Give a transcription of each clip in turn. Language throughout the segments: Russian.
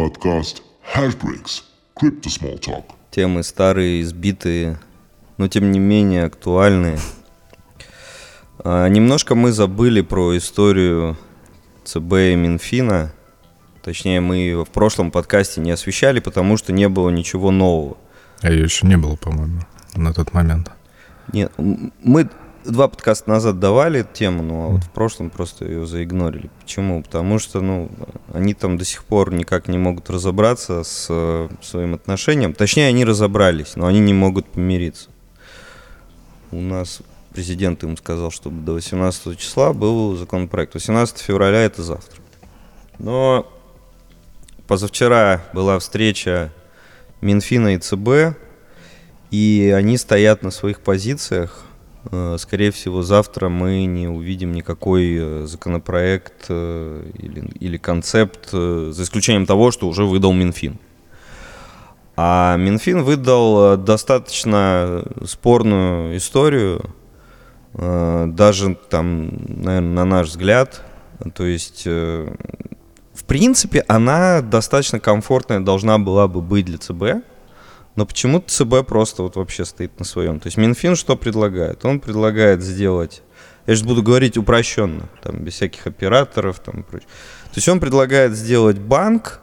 Подкаст Hashbricks. Crypto Small Talk. Темы старые, избитые, но тем не менее актуальные. А, немножко мы забыли про историю ЦБ и Минфина. Точнее, мы ее в прошлом подкасте не освещали, потому что не было ничего нового. А ее еще не было, по-моему, на тот момент. Нет, мы два подкаста назад давали эту тему, но вот в прошлом просто ее заигнорили. Почему? Потому что, ну, они там до сих пор никак не могут разобраться с э, своим отношением. Точнее, они разобрались, но они не могут помириться. У нас президент им сказал, чтобы до 18 числа был законопроект. 18 февраля это завтра. Но позавчера была встреча Минфина и ЦБ, и они стоят на своих позициях. Э, Скорее всего, завтра мы не увидим никакой э, законопроект э, или, или концепт, за исключением того, что уже выдал Минфин. А Минфин выдал достаточно спорную историю, даже там, наверное, на наш взгляд. То есть, в принципе, она достаточно комфортная должна была бы быть для ЦБ, но почему-то ЦБ просто вот вообще стоит на своем. То есть Минфин что предлагает? Он предлагает сделать, я сейчас буду говорить упрощенно, там, без всяких операторов там, прочее. То есть он предлагает сделать банк,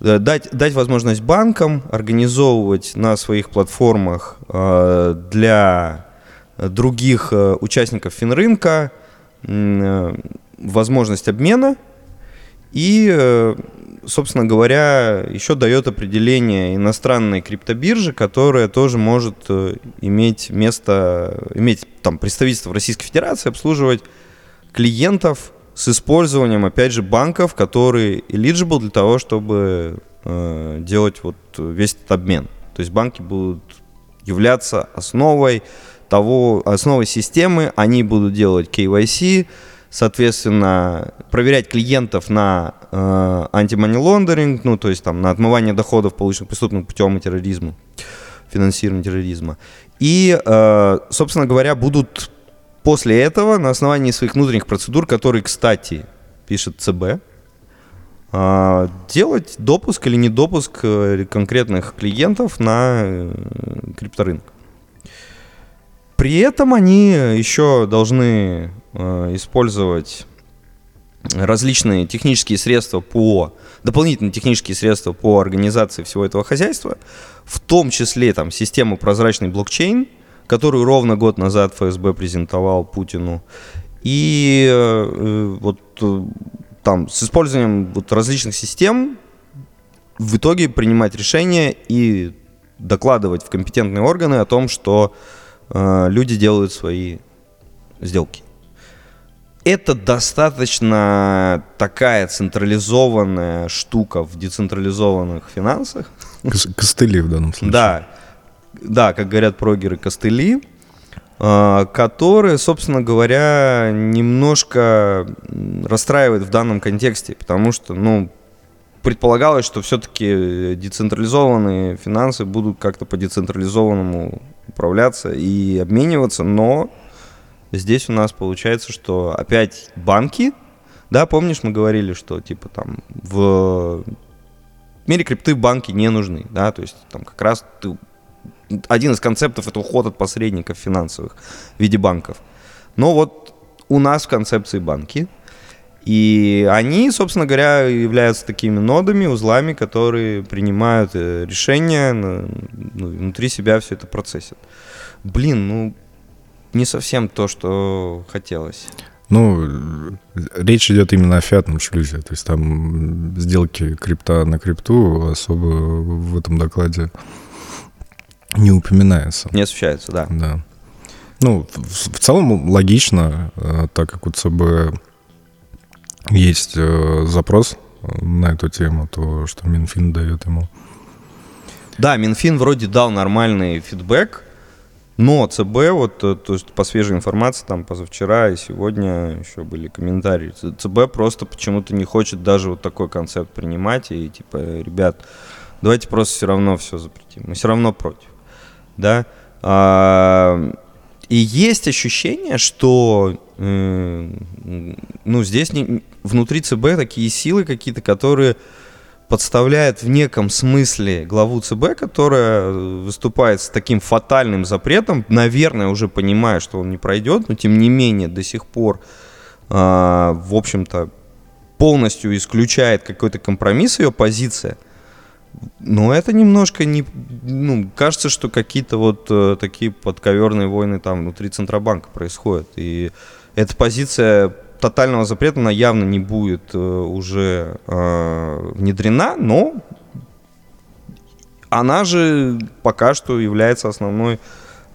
э, дать, дать возможность банкам организовывать на своих платформах э, для других э, участников финрынка э, возможность обмена и, э, собственно говоря, еще дает определение иностранной криптобиржи, которая тоже может э, иметь место, иметь там представительство в Российской Федерации, обслуживать клиентов с использованием, опять же, банков, которые eligible для того, чтобы э, делать вот весь этот обмен. То есть банки будут являться основой того, основой системы, они будут делать KYC, соответственно, проверять клиентов на э, laundering, ну, то есть там на отмывание доходов, полученных преступным путем и терроризму, финансирование терроризма. И, э, собственно говоря, будут после этого на основании своих внутренних процедур, которые, кстати, пишет ЦБ, э, делать допуск или недопуск э, конкретных клиентов на э, крипторынок. При этом они еще должны использовать различные технические средства по дополнительные технические средства по организации всего этого хозяйства, в том числе там систему прозрачный блокчейн, которую ровно год назад ФСБ презентовал Путину, и э, вот э, там с использованием вот различных систем в итоге принимать решения и докладывать в компетентные органы о том, что э, люди делают свои сделки. Это достаточно такая централизованная штука в децентрализованных финансах. Кос- Костыли в данном случае. Да, да, как говорят прогеры, костыли, э, которые, собственно говоря, немножко м, расстраивает в данном контексте, потому что, ну, предполагалось, что все-таки децентрализованные финансы будут как-то по децентрализованному управляться и обмениваться, но здесь у нас получается, что опять банки, да, помнишь, мы говорили, что типа там в мире крипты банки не нужны, да, то есть там как раз ты один из концептов это уход от посредников финансовых в виде банков. Но вот у нас в концепции банки, и они, собственно говоря, являются такими нодами, узлами, которые принимают э, решения, ну, внутри себя все это процессят. Блин, ну не совсем то, что хотелось. Ну, речь идет именно о фиатном шлюзе. То есть там сделки крипта на крипту особо в этом докладе не упоминается. Не освещается, да. Да. Ну, в, в целом логично, э, так как у ЦБ есть э, запрос э, на эту тему, то что Минфин дает ему. Да, Минфин вроде дал нормальный фидбэк, но ЦБ, вот, э, то есть по свежей информации, там позавчера и сегодня еще были комментарии, ЦБ просто почему-то не хочет даже вот такой концепт принимать, и типа, ребят, давайте просто все равно все запретим, мы все равно против, да. А, и есть ощущение, что э, ну, здесь не- внутри ЦБ такие силы какие-то, которые подставляет в неком смысле главу ЦБ, которая выступает с таким фатальным запретом, наверное, уже понимая, что он не пройдет, но тем не менее до сих пор, а, в общем-то, полностью исключает какой-то компромисс ее позиция. Но это немножко не... Ну, кажется, что какие-то вот э, такие подковерные войны там внутри Центробанка происходят. И эта позиция тотального запрета, она явно не будет э, уже э, внедрена, но она же пока что является основной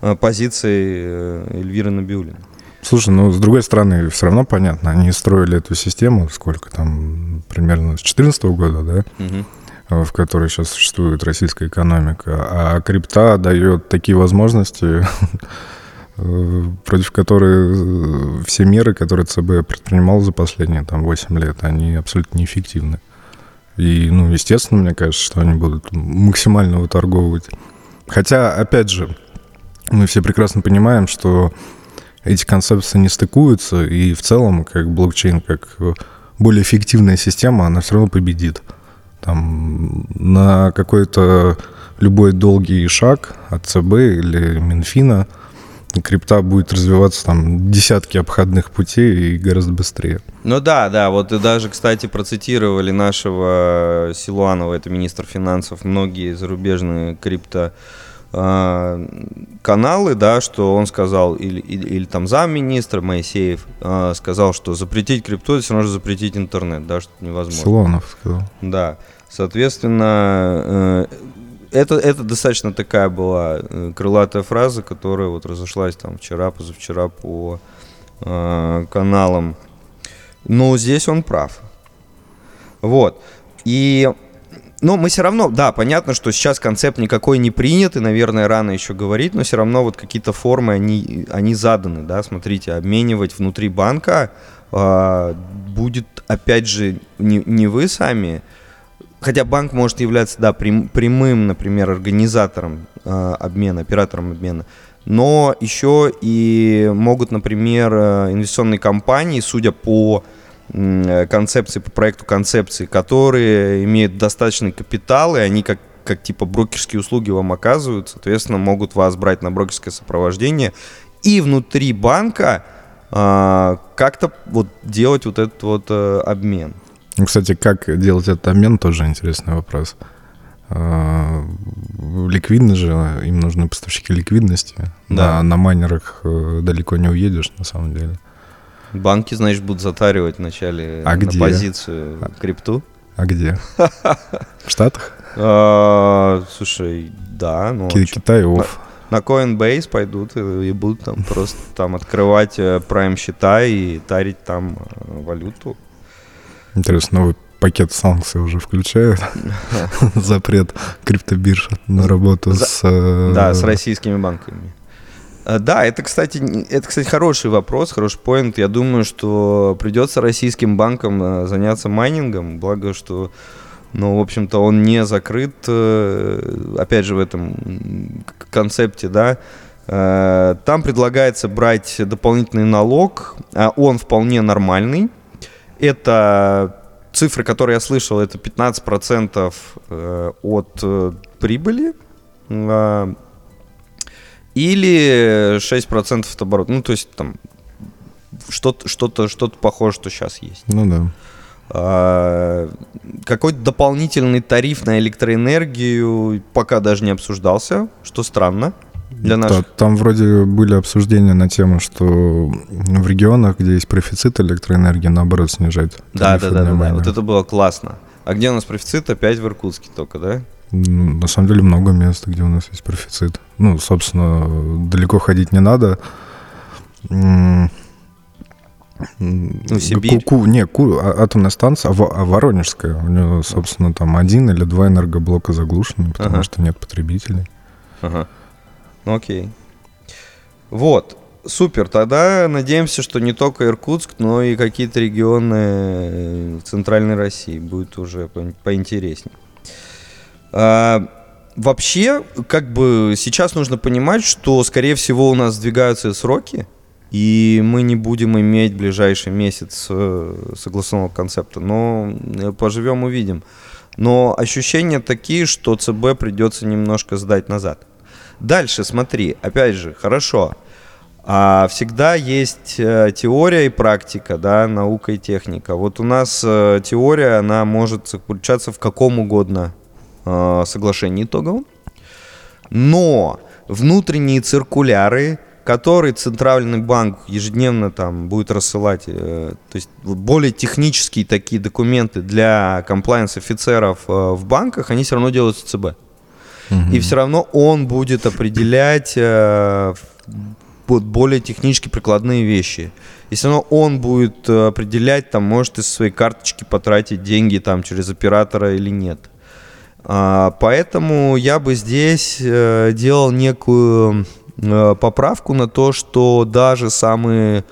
э, позицией Эльвиры Набиулиной. Слушай, ну, с другой стороны, все равно понятно, они строили эту систему, сколько там, примерно с 2014 года, да, э, в которой сейчас существует российская экономика, а крипта дает такие возможности, против которых э, все меры, которые ЦБ предпринимал за последние там 8 лет, они абсолютно неэффективны. И, ну, естественно, мне кажется, что они будут максимально выторговывать. Хотя, опять же, мы все прекрасно понимаем, что эти концепции не стыкуются, и в целом, как блокчейн, как э, более эффективная система, она все равно победит. Там на какой-то любой долгий шаг от ЦБ или Минфина крипта будет развиваться там десятки обходных путей и гораздо быстрее. Ну да, да, вот и даже, кстати, процитировали нашего Силуанова, это министр финансов, многие зарубежные крипто а, каналы, да, что он сказал, или, или, или там замминистра Моисеев а, сказал, что запретить крипту, это все равно же запретить интернет, да, что невозможно. Силуанов сказал. Да, соответственно, э, это, это достаточно такая была э, крылатая фраза, которая вот разошлась там вчера, позавчера по э, каналам. Но здесь он прав. Вот. И, но мы все равно, да, понятно, что сейчас концепт никакой не принят, и, наверное, рано еще говорить, но все равно вот какие-то формы, они, они заданы, да, смотрите, обменивать внутри банка а, будет, опять же, не, не вы сами, Хотя банк может являться, да, прям- прямым, например, организатором э, обмена, оператором обмена, но еще и могут, например, э, инвестиционные компании, судя по э, концепции, по проекту концепции, которые имеют достаточный капитал, и они как как типа брокерские услуги вам оказывают, соответственно, могут вас брать на брокерское сопровождение и внутри банка а, как-то вот делать вот этот вот э, обмен. Ну, кстати, как делать этот обмен, тоже интересный вопрос. А, Ликвидно же, им нужны поставщики ликвидности. Да. На, на майнерах э, далеко не уедешь, на самом деле. Банки, значит, будут затаривать вначале А на где? позицию крипту. А где? В Штатах? А, слушай, да, ну а? Китай, оф. на Coinbase пойдут и, и будут там просто там открывать э, прайм счета и тарить там э, валюту. Интересно, новый пакет санкций уже включают. Запрет криптобирж на работу с... э, Да, с российскими банками. Э, Да, это, кстати, это, кстати, хороший вопрос, хороший поинт. Я думаю, что придется российским банкам э, заняться майнингом, благо, что, ну, в общем-то, он не закрыт, опять же, в этом концепте, да. Там предлагается брать дополнительный налог, а он вполне нормальный. Это цифры, которые я слышал, это 15% э, от э, прибыли. А, Или 6% от оборота. Ну, то есть там что-то, что-то, что-то похоже, что сейчас есть. Ну да. А, Какой-то дополнительный тариф на электроэнергию пока даже не обсуждался, что странно для наших. Там вроде были обсуждения на тему, что в регионах, где есть профицит электроэнергии, наоборот, снижать. Да, да, да, да, да. Вот это было классно. А где у нас профицит? Опять в Иркутске только, да? Ну, На самом деле много мест, где у нас есть профицит. Ну, собственно, далеко ходить не надо. Ну, Сибирь. Ку- Ку- не, Ку- а- атомная станция, а а Воронежская. У нее, собственно, там один или два энергоблока заглушены, потому Ага. что нет потребителей. Ага. Ну окей. Вот. Супер. Тогда надеемся, что не только Иркутск, но и какие-то регионы э, Центральной России будет уже по- поинтереснее. А, вообще, как бы сейчас нужно понимать, что, скорее всего, у нас сдвигаются сроки, и мы не будем иметь в ближайший месяц э, согласованного концепта. Но э, поживем, увидим. Но ощущения такие, что ЦБ придется немножко сдать назад. Дальше, смотри, опять же, хорошо. А всегда есть э, теория и практика, да, наука и техника. Вот у нас э, теория, она может заключаться в каком угодно э, соглашении итоговом. Но внутренние циркуляры, которые Центральный банк ежедневно там будет рассылать, то есть более технические такие документы для комплайенс-офицеров э, в банках, они все равно делают ЦБ. И все равно он будет определять э, вот более технически прикладные вещи. И все равно он будет э, определять, там, может из своей карточки потратить деньги там через оператора или нет. А, поэтому я бы здесь э, делал некую э, поправку на то, что даже самые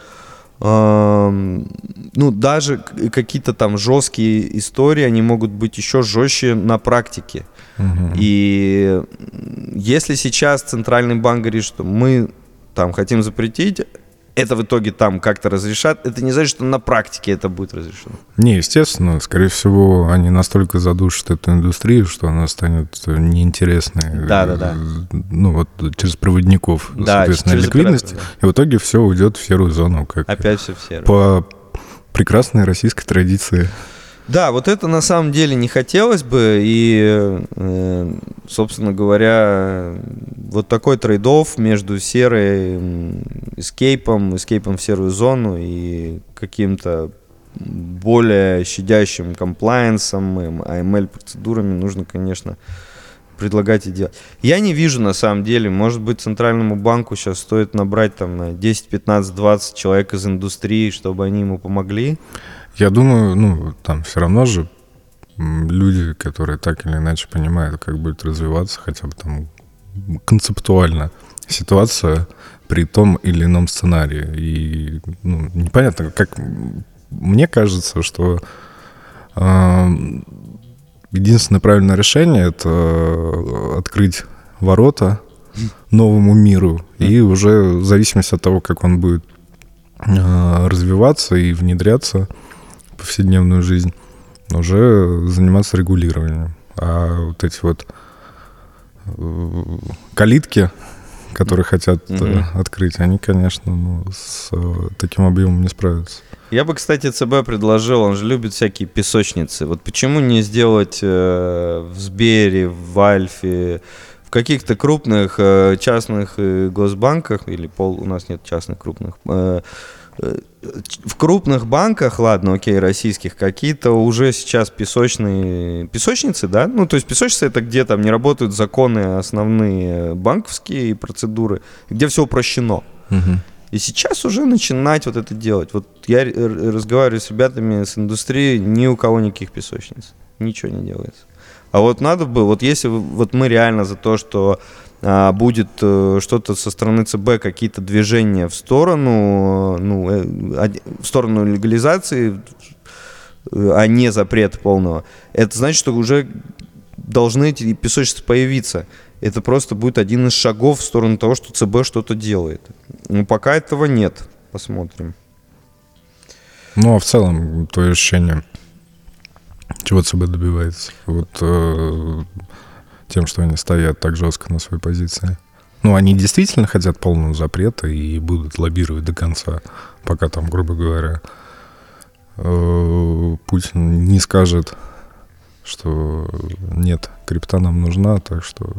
эм, ну, даже какие-то там жесткие истории, они могут быть еще жестче на практике. И если сейчас Центральный банк говорит, что мы там хотим запретить, это в итоге там как-то разрешат, это не значит, что на практике это будет разрешено. Не, естественно, скорее всего, они настолько задушат эту индустрию, что она станет неинтересной. Да-да-да. э, Ну, вот через проводников, Да, соответственно, через ликвидность. оператора, И в итоге все уйдет в серую зону, как Опять все в сером. по прекрасной российской традиции. Да, вот это на самом деле не хотелось бы, и, э, собственно говоря, вот такой трейдов между серой эскейпом, эскейпом в серую зону и каким-то более щадящим комплайенсом, эм, AML-процедурами нужно, конечно, предлагать и делать. Я не вижу, на самом деле, может быть, Центральному банку сейчас стоит набрать там на 10, 15, 20 человек из индустрии, чтобы они ему помогли. Я думаю, ну, там все равно же люди, которые так или иначе понимают, как будет развиваться хотя бы там концептуально ситуация при том или ином сценарии. И ну, непонятно, как мне кажется, что э, единственное правильное решение это э, открыть ворота новому миру и уже в зависимости от того, как он будет э, развиваться и внедряться в повседневную жизнь, уже заниматься регулированием. А вот эти вот э, калитки, которые хотят Мгм. открыть, они, конечно, ну, с таким объемом не справятся. Я бы, кстати, ЦБ предложил, он же любит всякие песочницы. Вот почему не сделать э, в Сбере, в Альфе, в каких-то крупных э, частных э, госбанках, или пол, у нас нет частных крупных, э, э, в крупных банках, ладно, окей, российских, какие-то уже сейчас песочные... Песочницы, да? Ну, то есть песочницы это где там не работают законы основные банковские процедуры, где все упрощено. И сейчас уже начинать вот это делать. Вот я разговариваю с ребятами с индустрии, ни у кого никаких песочниц. Ничего не делается. А вот надо бы, вот если вот мы реально за то, что а, будет э, что-то со стороны ЦБ, какие-то движения в сторону, э, ну, э, в сторону легализации, э, а не запрета полного, это значит, что уже должны эти песочницы появиться. Это просто будет один из шагов в сторону того, что ЦБ что-то делает. Но пока этого нет. Посмотрим. Ну, а в целом, твое ощущение, чего ЦБ добивается? Вот э, тем, что они стоят так жестко на своей позиции. Ну, они действительно хотят полного запрета и будут лоббировать до конца, пока там, грубо говоря, э, Путин не скажет, что нет, крипта нам нужна, так что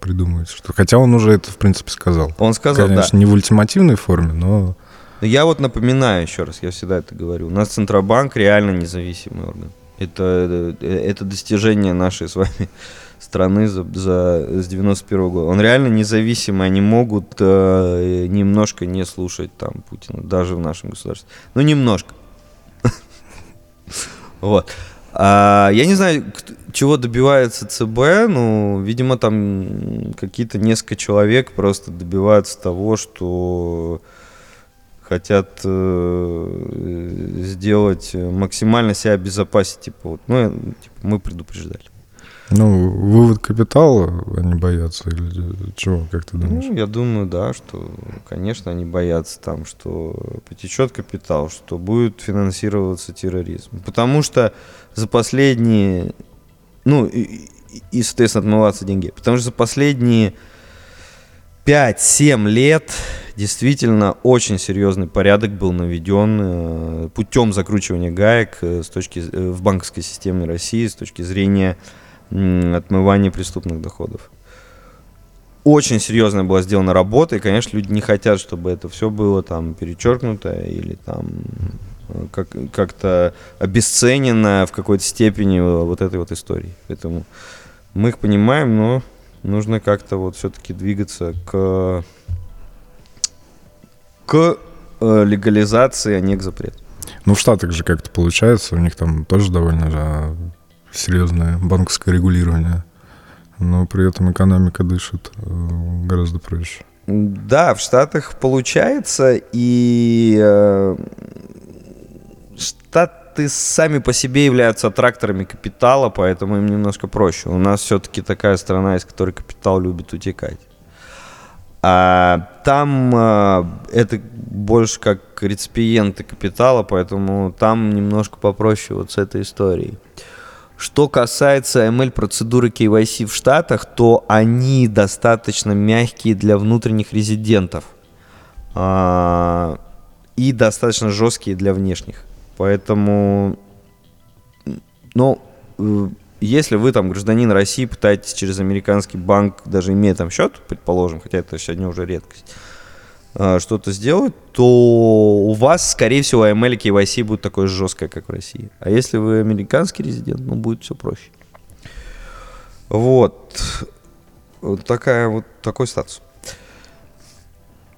придумайте что. Хотя он уже это, в принципе, сказал. Он сказал, Конечно, не в ультимативной форме, но да. Я вот напоминаю еще раз, я всегда это говорю. У нас Центробанк реально независимый орган. Это, это достижение нашей с вами страны за, за, с 91 года. Он реально независимый, они могут э, немножко не слушать там Путина, даже в нашем государстве. Ну, немножко. Вот. А, я не знаю, чего добивается ЦБ, ну, видимо, там какие-то несколько человек просто добиваются того, что хотят э, сделать э, максимально себя обезопасить, типа вот, ну, э, типа, мы предупреждали. Ну, вывод капитала они боятся или чего, как ты думаешь? Ну, я думаю, да, что, конечно, они боятся там, что потечет капитал, что будет финансироваться терроризм. Потому что за последние ну, и, и, соответственно, отмываться деньги. Потому что за последние 5-7 лет действительно очень серьезный порядок был наведен э, путем закручивания гаек э, с точки, э, в банковской системе России с точки зрения отмывания преступных доходов. Очень серьезная была сделана работа, и, конечно, люди не хотят, чтобы это все было там перечеркнуто или там как, как-то обесценено в какой-то степени вот этой вот истории. Поэтому мы их понимаем, но нужно как-то вот все-таки двигаться к, к э, легализации, а не к запрету. Ну, в Штатах же как-то получается, у них там тоже довольно же серьезное банковское регулирование, но при этом экономика дышит э, гораздо проще. Да, в Штатах получается, и э, Штаты сами по себе являются тракторами капитала, поэтому им немножко проще. У нас все-таки такая страна, из которой капитал любит утекать. А там а, это больше как реципиенты капитала, поэтому там немножко попроще вот с этой историей. Что касается ML-процедуры KYC в Штатах, то они достаточно мягкие для внутренних резидентов а, и достаточно жесткие для внешних. Поэтому, ну, э, если вы там гражданин России, пытаетесь через американский банк, даже имея там счет, предположим, хотя это сегодня уже редкость, что-то сделать, то у вас, скорее всего, AML и KYC будет такое же жесткое, как в России. А если вы американский резидент, ну, будет все проще. Вот. Вот такая вот такой статус.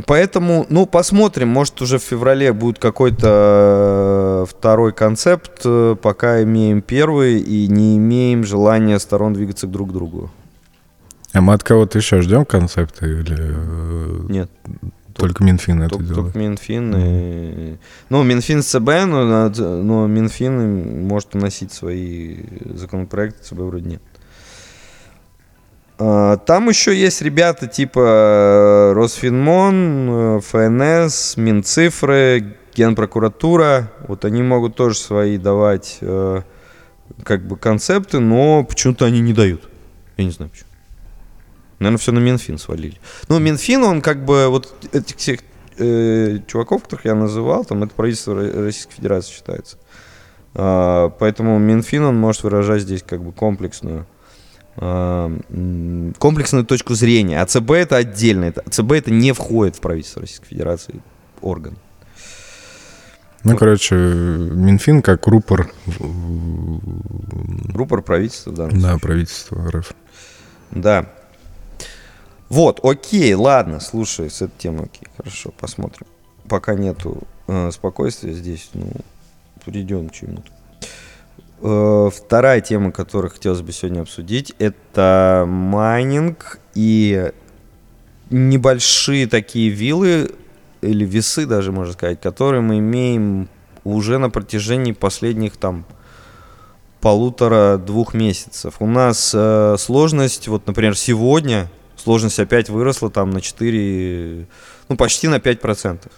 Поэтому, ну, посмотрим, может уже в феврале будет какой-то э, второй концепт, э, пока имеем первый и не имеем желания сторон двигаться друг к другу. А мы от кого-то еще ждем концепты или... Э, Нет. Только Минфин это только, делает? Только Минфин. И... Ну, Минфин ЦБ, но, но Минфин может вносить свои законопроекты, ЦБ вроде нет. А, там еще есть ребята типа э, Росфинмон, э, ФНС, Минцифры, Генпрокуратура. Вот они могут тоже свои давать э, как бы концепты, но почему-то они не дают. Я не знаю почему. Наверное, все на Минфин свалили. Ну, Минфин, он как бы вот этих всех э, чуваков, которых я называл, там это правительство Российской Федерации считается. А, поэтому Минфин, он может выражать здесь как бы комплексную комплексную точку зрения. А ЦБ это отдельно. ЦБ это не входит в правительство Российской Федерации орган. Ну, короче, Минфин как рупор... Рупор правительства, да. Да, правительство РФ. Да. Вот, окей, ладно, слушай, с этой темы окей, хорошо, посмотрим. Пока нету э, спокойствия здесь, ну, придем к чему-то. Э, вторая тема, которую хотелось бы сегодня обсудить, это майнинг и небольшие такие виллы, или весы даже, можно сказать, которые мы имеем уже на протяжении последних там полутора-двух месяцев. У нас э, сложность, вот, например, сегодня сложность опять выросла там на 4, ну, почти на 5%.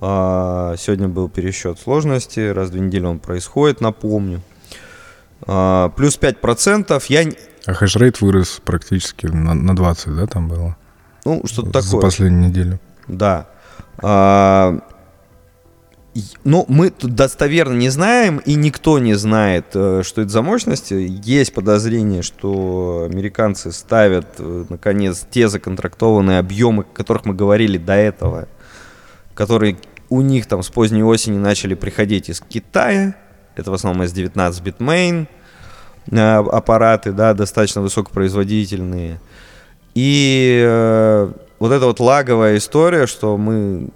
А, сегодня был пересчет сложности, раз в две недели он происходит, напомню. А, плюс 5%. Я... А хешрейт вырос практически на, на 20, да, там было? Ну, что-то такое. За последнюю неделю. Да. А, ну, мы достоверно не знаем, и никто не знает, э, что это за мощности. Есть подозрение, что американцы ставят, э, наконец, те законтрактованные объемы, о которых мы говорили до этого, которые у них там с поздней осени начали приходить из Китая. Это в основном S19 Bitmain э, аппараты, да, достаточно высокопроизводительные. И вот эта вот лаговая история, что мы,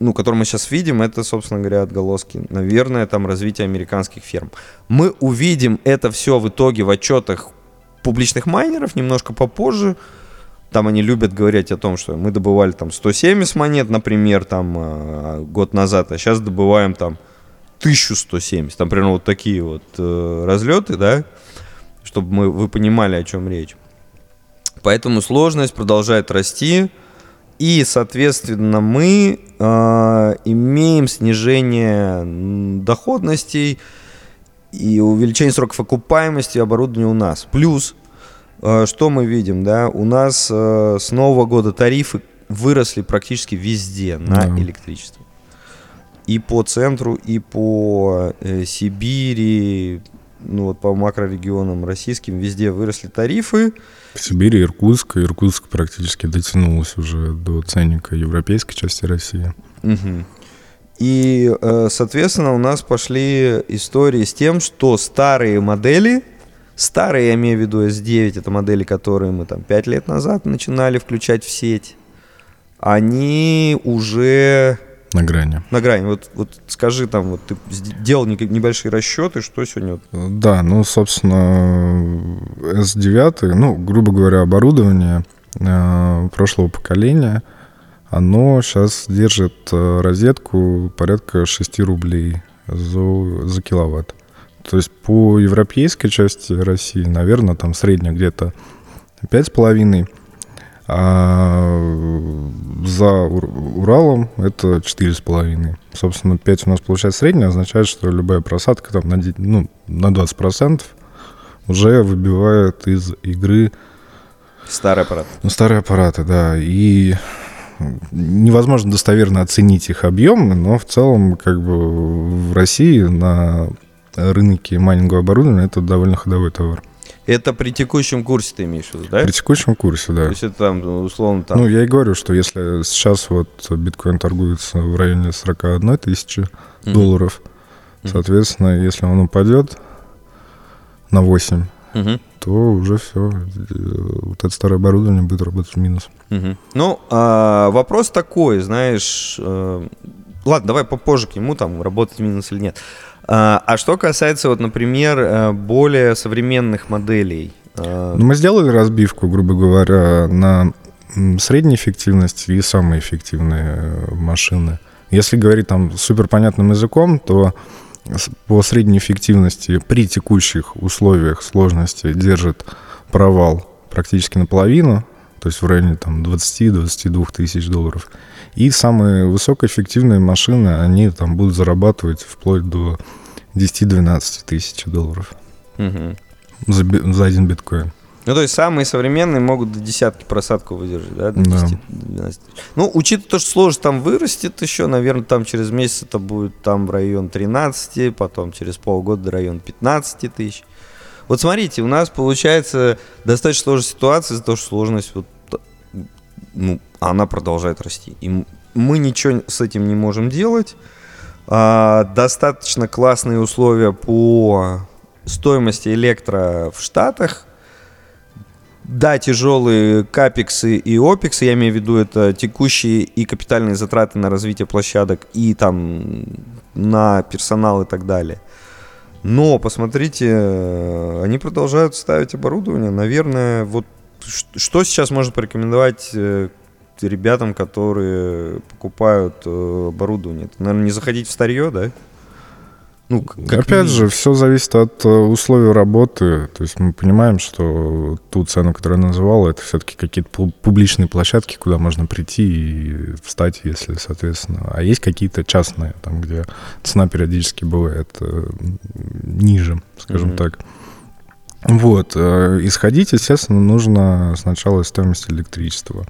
ну, которую мы сейчас видим, это, собственно говоря, отголоски, наверное, там развития американских ферм. Мы увидим это все в итоге в отчетах публичных майнеров немножко попозже, там они любят говорить о том, что мы добывали там 170 монет, например, там э, год назад, а сейчас добываем там 1170. Там примерно вот такие вот э, разлеты, да, чтобы мы, вы понимали, о чем речь. Поэтому сложность продолжает расти, и, соответственно, мы э, имеем снижение доходностей и увеличение сроков окупаемости оборудования у нас. Плюс, э, что мы видим, да, у нас э, с нового года тарифы выросли практически везде на Да. электричество. И по центру, и по э, Сибири, ну вот по макрорегионам российским, везде выросли тарифы. В Сибири, Иркутск. Иркутск практически дотянулась уже до ценника европейской части России. Мгм. И, э, соответственно, у нас пошли истории с тем, что старые модели, старые, я имею в виду S9, это модели, которые мы там 5 лет назад начинали включать в сеть, они уже На грани. на грани. Вот, вот скажи там, вот ты делал небольшие расчеты, что сегодня... вот- Да, ну, собственно, S9, ну, грубо говоря, оборудование э, прошлого поколения, оно сейчас держит э, розетку порядка 6 рублей за, за киловатт. То есть по европейской части России, наверное, там средняя где-то 5,5, а за Уралом это 4,5. Собственно, 5 у нас получается средняя, означает, что любая просадка там на, ну, на 20% уже выбивает из игры Старый аппарат. ну, старые аппараты, да. И невозможно достоверно оценить их объемы, но в целом, как бы в России на рынке майнингового оборудования это довольно ходовой товар. Это при текущем курсе ты имеешь в виду, да? При текущем курсе, То да. есть это там, условно, там... Ну, я и говорю, что если сейчас вот биткоин торгуется в районе 41 тысячи Мгм. долларов, соответственно, если он упадет на 8, Мгм. то уже все, вот это старое оборудование будет работать в минус. Мгм. Ну, а, вопрос такой, знаешь, э, ладно, давай попозже к нему, там, работать в минус или нет. А, а что касается, вот, например, э, более современных моделей, э, Ну, мы сделали разбивку, грубо говоря, на средней эффективности и самые эффективные э, машины. Если говорить там супер понятным языком, то по средней эффективности при текущих условиях сложности держит провал практически наполовину, то есть в районе там 20-22 тысяч долларов. И самые высокоэффективные машины, они там будут зарабатывать вплоть до 10-12 тысяч долларов мгм. за, за один биткоин. Ну, то есть самые современные могут до десятки просадку выдержать, да? До Да. 10, до 12. Ну, учитывая то, что сложность там вырастет еще, наверное, там через месяц это будет там район 13, потом через полгода район 15 тысяч. Вот смотрите, у нас получается достаточно сложная ситуация из-за того, что сложность вот, ну, она продолжает расти. И мы ничего с этим не можем делать. А, достаточно классные условия по стоимости электро в Штатах. Да, тяжелые капексы и опексы, я имею в виду, это текущие и капитальные затраты на развитие площадок и там на персонал и так далее. Но посмотрите, э, они продолжают ставить оборудование. Наверное, вот что сейчас можно порекомендовать э, ребятам, которые покупают э, оборудование? Это, наверное, не заходить в старье, да? Ну, как Опять же, все зависит от э, условий работы. То есть мы понимаем, что ту цену, которую я называл, это все-таки какие-то пу- публичные площадки, куда можно прийти и встать, если, соответственно. А есть какие-то частные, там, где цена периодически бывает ниже, скажем Мгм. так. Вот. э, Исходить, естественно, нужно сначала из стоимости электричества.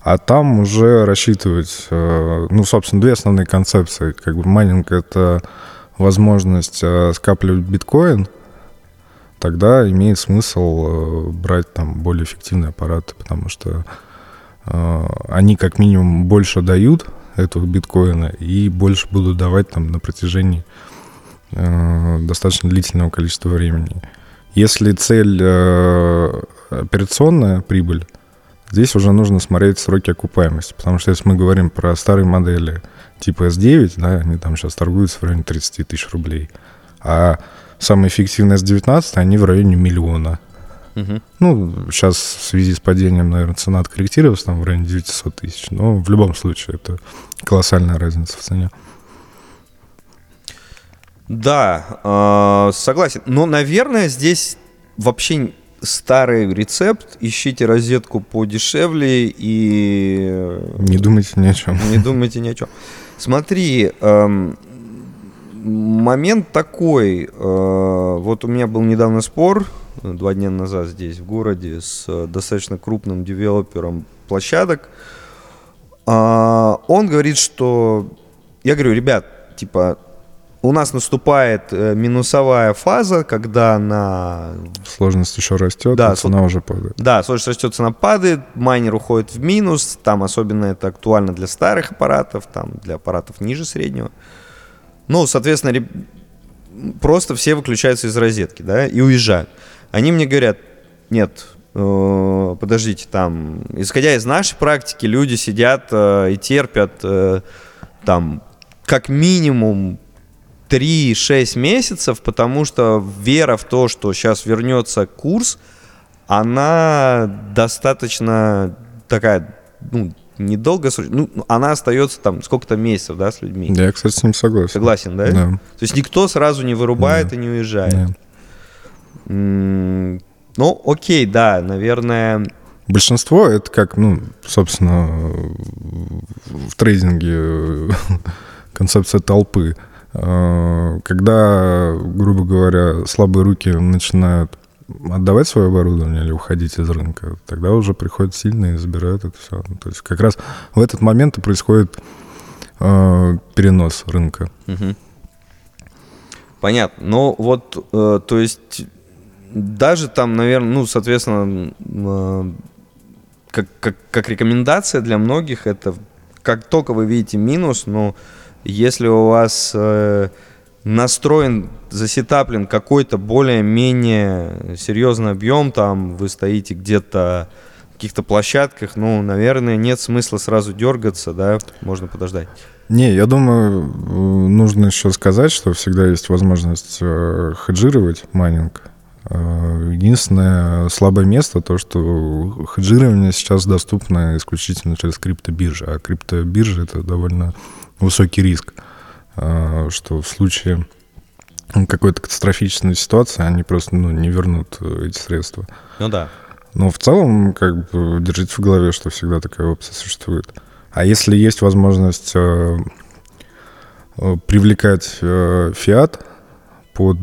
А там уже рассчитывать, э, ну, собственно, две основные концепции. Как бы майнинг — это возможность э, скапливать биткоин, тогда имеет смысл брать там более эффективные аппараты, потому что они как минимум больше дают этого биткоина и больше будут давать там на протяжении достаточно длительного количества времени. Если цель э, операционная прибыль, здесь уже нужно смотреть сроки окупаемости, потому что если мы говорим про старые модели типа S9, да, они там сейчас торгуются в районе 30 тысяч рублей, а самые эффективные S19, они в районе миллиона. Мгм. Ну, сейчас в связи с падением, наверное, цена откорректировалась там в районе 900 тысяч, но в любом случае это колоссальная разница в цене. Да, э, согласен. Но, наверное, здесь вообще старый рецепт. Ищите розетку подешевле и э, Не думайте ни о чем. не думайте ни о чем. Смотри, эм, момент такой. э, Вот у меня был недавно спор, два дня назад здесь, в городе, с достаточно крупным девелопером площадок. А, Он говорит, что... Я говорю, ребят, типа, у нас наступает э, минусовая фаза, когда на Сложность еще растет, Да, а цена уже падает. да, сложность растет, цена падает, майнер уходит в минус, там особенно это актуально для старых аппаратов, там для аппаратов ниже среднего. Ну, соответственно, реб- просто все выключаются из розетки, да, и уезжают. Они мне говорят, нет, э, подождите, там, исходя из нашей практики, люди сидят э, и терпят э, там как минимум 3-6 месяцев, потому что вера в то, что сейчас вернется курс, она достаточно такая, ну, недолго, ну, она остается там сколько-то месяцев, да, с людьми. Я, кстати, с ним согласен. Согласен, да? Да. То есть никто сразу не вырубает и не уезжает. Да. М, Ну, окей, да, наверное. Большинство это как, ну, собственно, в трейдинге э, концепция толпы. Э, Когда, грубо говоря, слабые руки начинают отдавать свое оборудование или уходить из рынка, тогда уже приходят сильные и забирают это все. То есть как раз в этот момент и происходит э, перенос рынка. Мгм. Понятно. Но вот, э, то есть, даже там, наверное, ну, соответственно, э, как, как, как рекомендация для многих, это как только вы видите минус, ну, если у вас э, настроен, засетаплен какой-то более-менее серьезный объем, там вы стоите где-то каких-то площадках, ну, наверное, нет смысла сразу дергаться, да, можно подождать. Не, я думаю, э, нужно еще сказать, что всегда есть возможность э, хеджировать майнинг. Э, Единственное слабое место то, что хеджирование сейчас доступно исключительно через криптобиржи, а криптобиржи это довольно высокий риск, э, что в случае какой-то катастрофической ситуации они просто ну, не вернут э, эти средства. Ну да. Но в целом, как бы, держите в голове, что всегда такая опция существует. А если есть возможность э, э, привлекать фиат под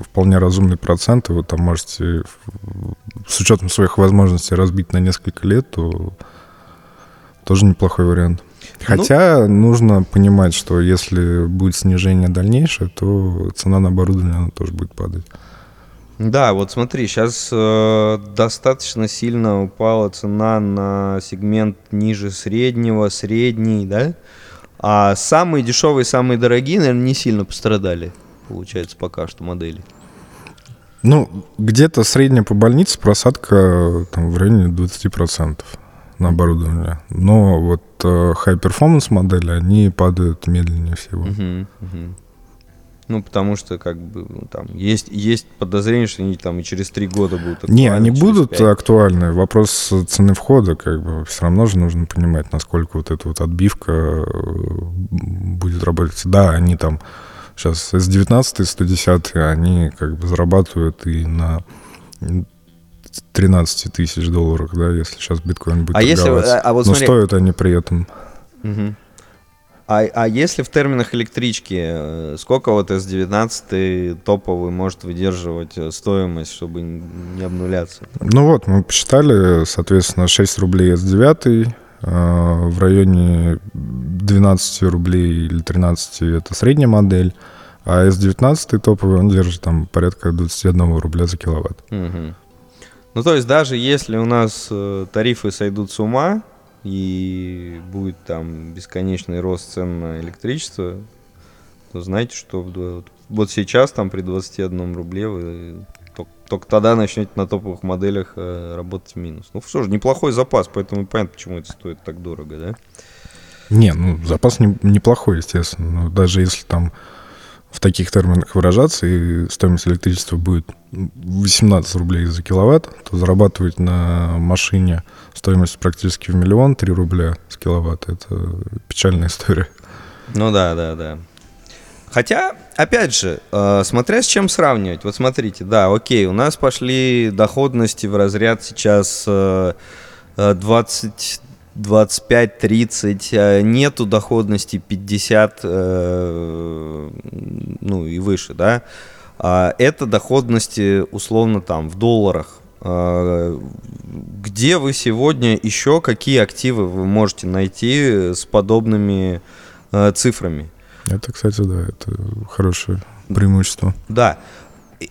вполне разумный процент, и вы там можете с учетом своих возможностей разбить на несколько лет, то тоже неплохой вариант. Хотя нужно понимать, что если будет снижение дальнейшее, то цена на оборудование она тоже будет падать. Да, вот смотри, сейчас достаточно сильно упала цена на сегмент ниже среднего, средний, да? А самые дешевые, самые дорогие, наверное, не сильно пострадали, получается, пока что модели. Ну, где-то средняя по больнице просадка э, там, в районе 20% на оборудование. Но вот э, high-performance модели, они падают медленнее всего. Мгм. Ну, потому что, как бы, ну, там, есть, есть подозрение, что они там и через три года будут Не, актуальны, они через будут пять. актуальны. Вопрос цены входа, как бы, все равно же нужно понимать, насколько вот эта вот отбивка э, будет работать. Да, они там сейчас S19, 110, они как бы зарабатывают и на 13 тысяч долларов, да, если сейчас биткоин будет А если, а- а вот Но смотри- стоят они при этом Мгм. А, а если в терминах электрички, э, сколько вот S19 топовый может выдерживать э, стоимость, чтобы не обнуляться? Ну вот, мы посчитали, соответственно, 6 рублей S9, э, в районе 12 рублей или 13 это средняя модель, а S19 топовый, он держит там порядка 21 рубля за киловатт. Мгм. Ну, то есть даже если у нас э, тарифы сойдут с ума и будет там бесконечный рост цен на электричество, то знаете, что в д- вот сейчас там при 21 рубле вы ток- только тогда начнете на топовых моделях э, работать в минус. Ну что ж, неплохой запас, поэтому понятно, почему это стоит так дорого, да? Не, ну запас не- неплохой, естественно, но даже если там в таких терминах выражаться, и стоимость электричества будет 18 рублей за киловатт, то зарабатывать на машине стоимость практически в миллион, 3 рубля с киловатта, это печальная история. Ну да, да, да. Хотя, опять же, э, смотря с чем сравнивать. Вот смотрите, да, окей, у нас пошли доходности в разряд сейчас э, э, 25-30, э, нету доходности 50, э, ну и выше, да, а это доходности условно там в долларах. А, Где вы сегодня еще какие активы вы можете найти с подобными э, цифрами? Это, кстати, да, это хорошее преимущество. Да,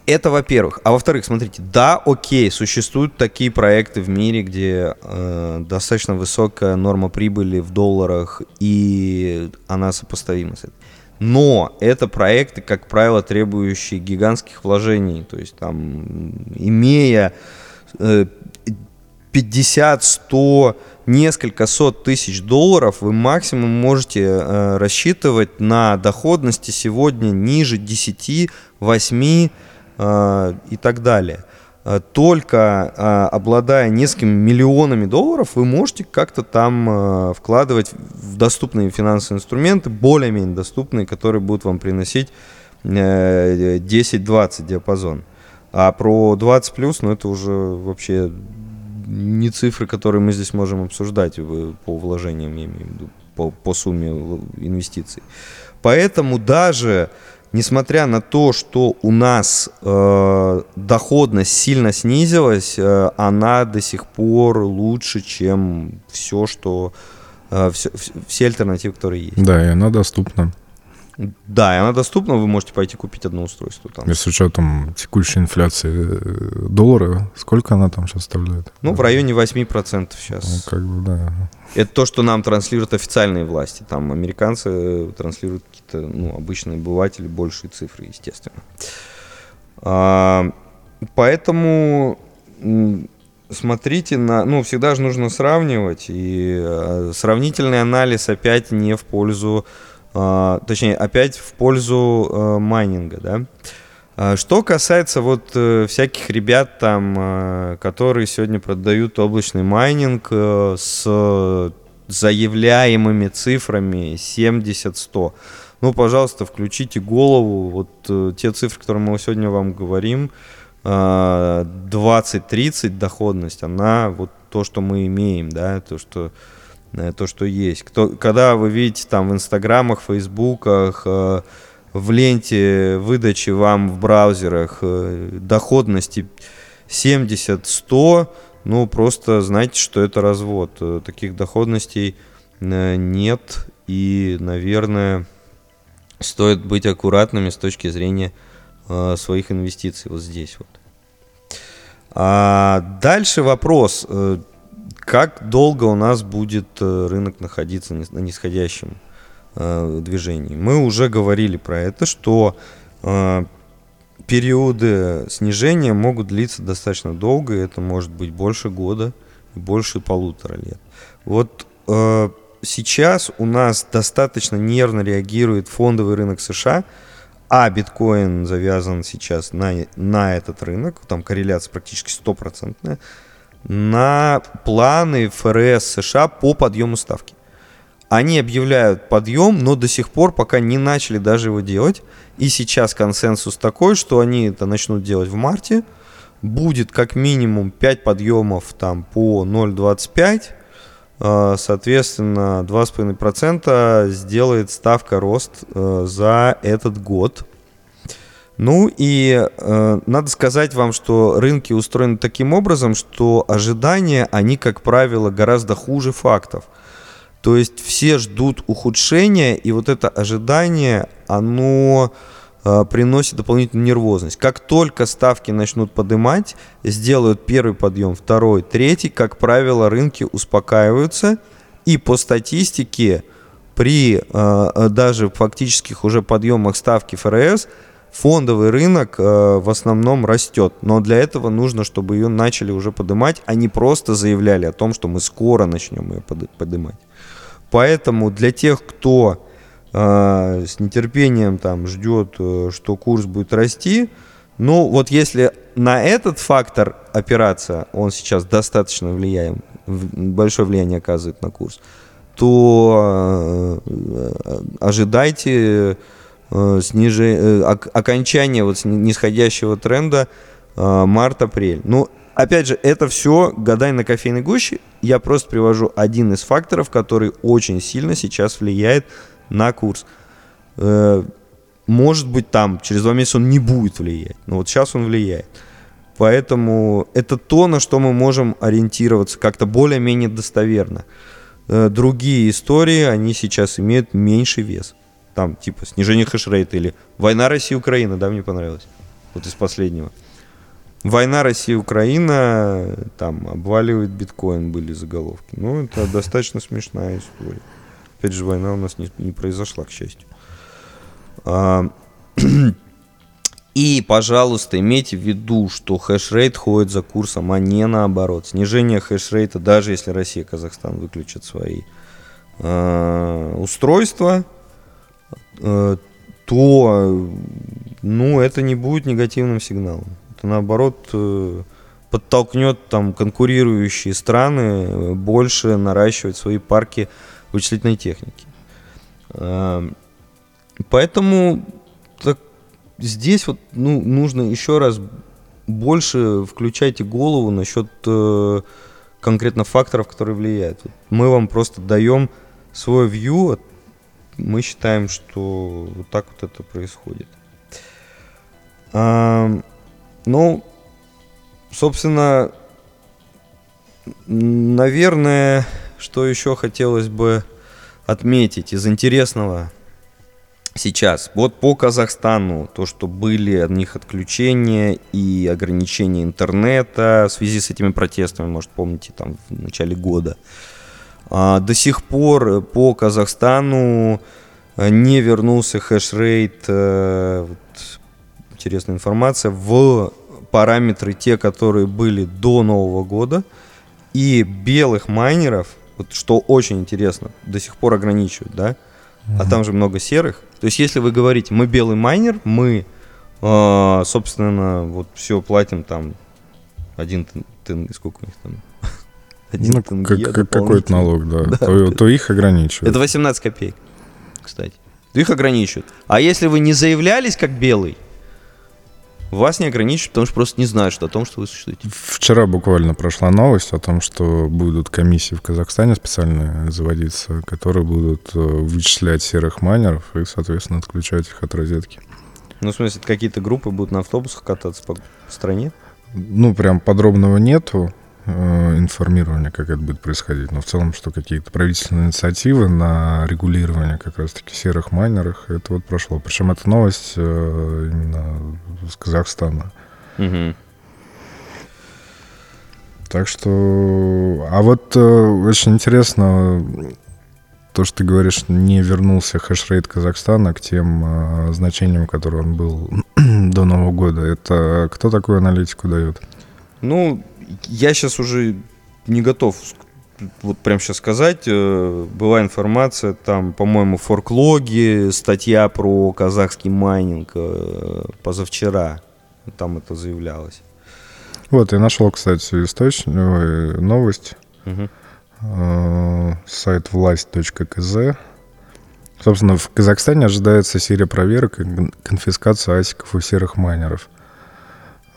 это во-первых. А во-вторых, смотрите, да, окей, существуют такие проекты в мире, где э, достаточно высокая норма прибыли в долларах, и она сопоставима с этим. Но это проекты, как правило, требующие гигантских вложений. То есть там, имея э, 50, 100, несколько сот тысяч долларов, вы максимум можете э, рассчитывать на доходности сегодня ниже 10, 8 э, и так далее. Э, Только э, обладая несколькими миллионами долларов, вы можете как-то там э, вкладывать в доступные финансовые инструменты, более-менее доступные, которые будут вам приносить э, 10-20 диапазон. А про 20 плюс, ну это уже вообще не цифры, которые мы здесь можем обсуждать в- по вложениям, я имею в виду, по, по сумме инвестиций. Поэтому даже несмотря на то, что у нас э, доходность сильно снизилась, э, она до сих пор лучше, чем все, что э, все, все альтернативы, которые есть. Да, и она доступна. Да, и она доступна, вы можете пойти купить одно устройство там. И с учетом текущей инфляции э, доллара, сколько она там сейчас составляет? Ну, в районе 8% Ну, сейчас. как бы, да. Это то, что нам транслируют официальные власти. Там американцы э, транслируют какие-то, ну, обычные обыватели большие цифры, естественно. А, поэтому смотрите на... Ну, всегда же нужно сравнивать. И э, сравнительный анализ опять не в пользу... а, точнее, опять в пользу э, майнинга, да. А, Что касается вот э, всяких ребят там, э, которые сегодня продают облачный майнинг с заявляемыми цифрами 70-100, ну, пожалуйста, включите голову. Вот те цифры, которые мы сегодня вам говорим, э, 20-30 доходность, она вот то, что мы имеем, да, то, что то, что есть. Кто, когда вы видите там в инстаграмах, фейсбуках, э, в ленте выдачи вам в браузерах э, доходности 70-100, ну просто знайте, что это развод. Э, Таких доходностей э, нет, и, наверное, стоит быть аккуратными с точки зрения э, своих инвестиций вот здесь вот. А дальше вопрос, э, как долго у нас будет э, рынок находиться на нисходящем э, движении? Мы уже говорили про это, что э, периоды снижения могут длиться достаточно долго, и это может быть больше года, больше полутора лет. Вот э, сейчас у нас достаточно нервно реагирует фондовый рынок США, а биткоин завязан сейчас на, на этот рынок, там корреляция практически стопроцентная, на планы ФРС США по подъему ставки. Они объявляют подъем, но до сих пор пока не начали даже его делать. И сейчас консенсус такой, что они это начнут делать в марте. Будет как минимум 5 подъемов там по 0,25. Э, Соответственно, 2,5% сделает ставка рост э, за этот год. Ну и э, надо сказать вам, что рынки устроены таким образом, что ожидания, они, как правило, гораздо хуже фактов. То есть все ждут ухудшения, и вот это ожидание, оно э, приносит дополнительную нервозность. Как только ставки начнут поднимать, сделают первый подъем, второй, третий, как правило, рынки успокаиваются, и по статистике при э, э, даже фактических уже подъемах ставки ФРС фондовый рынок э, в основном растет. Но для этого нужно, чтобы ее начали уже поднимать, а не просто заявляли о том, что мы скоро начнем ее под- поднимать. Поэтому для тех, кто э, с нетерпением там ждет, э, что курс будет расти, ну вот если на этот фактор опираться, он сейчас достаточно влияем, большое влияние оказывает на курс, то ожидайте э, снижи- э, ок- окончания вот нисходящего тренда э, март-апрель. Ну, опять же, это все гадай на кофейной гуще. Я просто привожу один из факторов, который очень сильно сейчас влияет на курс. Может быть, там через два месяца он не будет влиять, но вот сейчас он влияет. Поэтому это то, на что мы можем ориентироваться как-то более-менее достоверно. Другие истории, они сейчас имеют меньший вес. Там типа снижение хешрейта или война России-Украина, да, мне понравилось. Вот из последнего. Война Россия-Украина, там, обваливает биткоин, были заголовки. Ну, это достаточно смешная история. Опять же, война у нас не, не произошла, к счастью. А, И, пожалуйста, имейте в виду, что хэшрейт ходит за курсом, а не наоборот. Снижение хэшрейта, даже если Россия и Казахстан выключат свои э, устройства, то ну, это не будет негативным сигналом. Это наоборот э, подтолкнет там конкурирующие страны э, больше наращивать свои парки вычислительной техники. Э, Поэтому так, здесь вот ну, нужно еще раз больше включайте голову насчет э, конкретно факторов, которые влияют. Мы вам просто даем свой view, мы считаем, что вот так вот это происходит. А, ну, собственно, наверное, что еще хотелось бы отметить из интересного сейчас. Вот по Казахстану, то, что были от них отключения и ограничения интернета в связи с этими протестами, может, помните, там в начале года. До сих пор по Казахстану э, не вернулся хэшрейт, э, вот, интересная информация, в параметры те, которые были до Нового года. И белых майнеров, вот, что очень интересно, до сих пор ограничивают, да? А там же много серых. То есть, если вы говорите, мы белый майнер, мы, э, собственно, вот все платим там один тенге, сколько у них там? Один Ну, тенге как- как- какой-то налог, да. Да, то, то их ограничивают. Это 18 копеек, кстати. Их ограничивают. А если вы не заявлялись как белый, вас не ограничивают, потому что просто не знают что, о том, что вы существуете. Вчера буквально прошла новость о том, что будут комиссии в Казахстане специальные заводиться, которые будут э, вычислять серых майнеров и, соответственно, отключать их от розетки. Ну, в смысле, какие-то группы будут на автобусах кататься по стране? Ну, прям подробного нету информирования, как это будет происходить. Но в целом, что какие-то правительственные инициативы на регулирование как раз-таки серых майнеров, это вот прошло. Причем эта новость э, именно с Казахстана. Угу. Так что... А вот э, очень интересно то, что ты говоришь, не вернулся хэшрейт Казахстана к тем э, значениям, которые он был до Нового года. Это кто такую аналитику дает? Ну, я сейчас уже не готов вот прям сейчас сказать. Э, Была информация, там, по-моему, в ForkLog е, статья про казахский майнинг э, позавчера. Там это заявлялось. Вот, я нашел, кстати, источник, ой, новость. Э, сайт власть.кз. Собственно, в Казахстане ожидается серия проверок и кон- конфискация асиков у серых майнеров.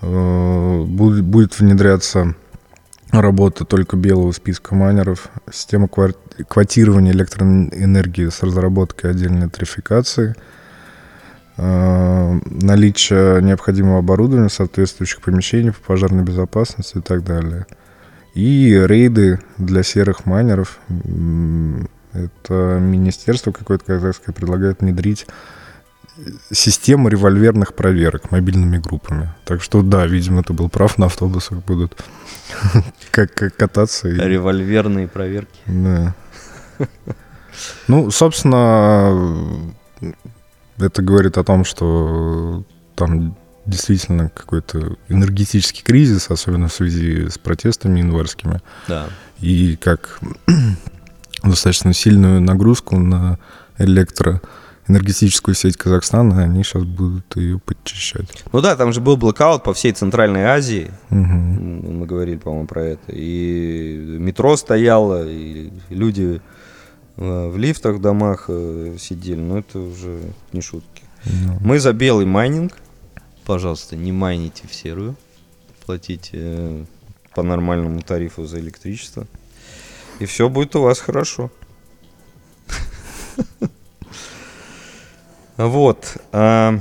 Будет, внедряться работа только белого списка майнеров, система квотирования электроэнергии с разработкой отдельной тарификации, э, наличие необходимого оборудования, соответствующих помещений по пожарной безопасности и так далее. И рейды для серых майнеров. Это министерство какое-то казахское предлагает внедрить систему револьверных проверок мобильными группами. Так что да, видимо, ты был прав, на автобусах будут как, как кататься. и- Револьверные проверки. да. Ну, собственно, это говорит о том, что там действительно какой-то энергетический кризис, особенно в связи с протестами январскими, Да. и как достаточно сильную нагрузку на электроэнергетическую сеть Казахстана, они сейчас будут ее подчищать. Ну да, там же был блокаут по всей Центральной Азии. М, Мы говорили, по-моему, про это. И метро стояло, и люди э, в лифтах в домах э, сидели. Но это уже не шутки. Ну, Мы за белый майнинг. Пожалуйста, не майните в серую. Платите э, по нормальному тарифу за электричество. И все будет у вас хорошо. Вот. а,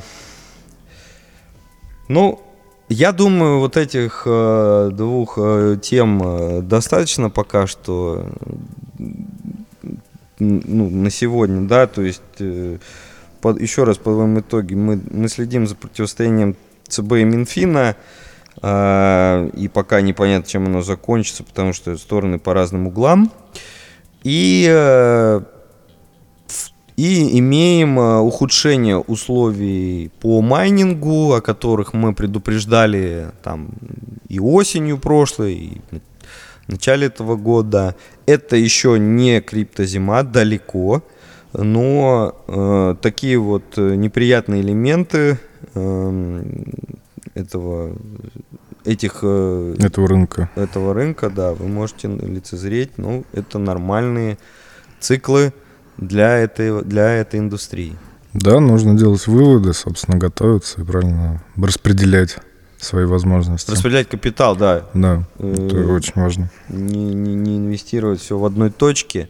Ну, я думаю, вот этих э, двух э, тем э, достаточно пока что ну, на сегодня, да, то есть э, под- еще раз подводим итоги, мы, мы следим за противостоянием ЦБ и Минфина, а, и пока непонятно, чем оно закончится, потому что стороны по разным углам. И, э, и имеем э, ухудшение условий по майнингу, о которых мы предупреждали там и осенью прошлой, и в начале этого года. Это еще не криптозима, далеко, но э, такие вот э, неприятные элементы эм, этого, этих э, этого рынка. этого рынка, да, вы можете лицезреть, ну, это нормальные циклы для этой, для этой индустрии. Да, нужно делать выводы, собственно, готовиться и правильно распределять свои возможности. Распределять капитал, да, Да, это Э, очень важно. не, не, не инвестировать все в одной точке.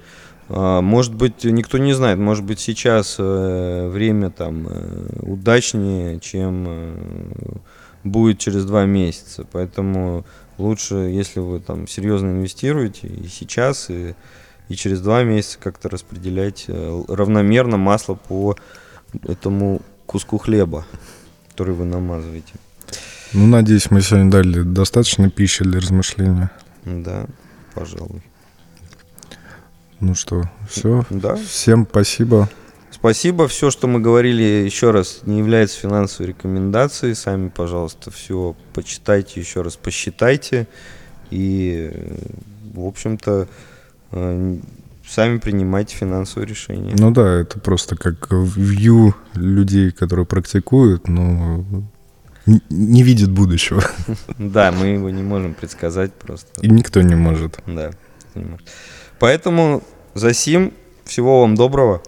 А, Может быть, никто не знает, может быть, сейчас э, время там э, удачнее, чем э, будет через два месяца. Поэтому лучше, если вы там серьезно инвестируете и сейчас, и, и через два месяца как-то распределять э, равномерно масло по этому куску хлеба, который вы намазываете. Ну, надеюсь, мы сегодня дали достаточно пищи для размышления. Да, пожалуй. Ну что, все. Да. Всем спасибо. Спасибо. Все, что мы говорили, еще раз, не является финансовой рекомендацией. Сами, пожалуйста, все почитайте, еще раз посчитайте. И, э, в общем-то, сами принимайте финансовые решения. Ну да, это просто как вью людей, которые практикуют, но не видят будущего. Да, мы его не можем предсказать просто. И никто не может. Да. понимаю. Поэтому за сим всего вам доброго.